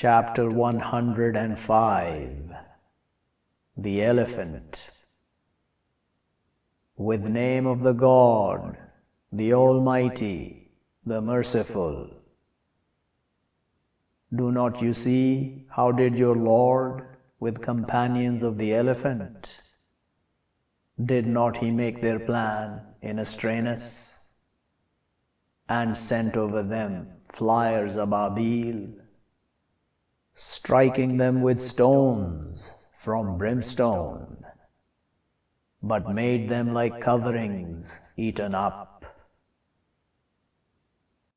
Chapter 105 The Elephant With name of the God, the Almighty, the Merciful. Do not you see how did your Lord with companions of the elephant? Did not he make their plan in Astranus and sent over them flyers ababil, striking them with stones from brimstone, but made them like coverings eaten up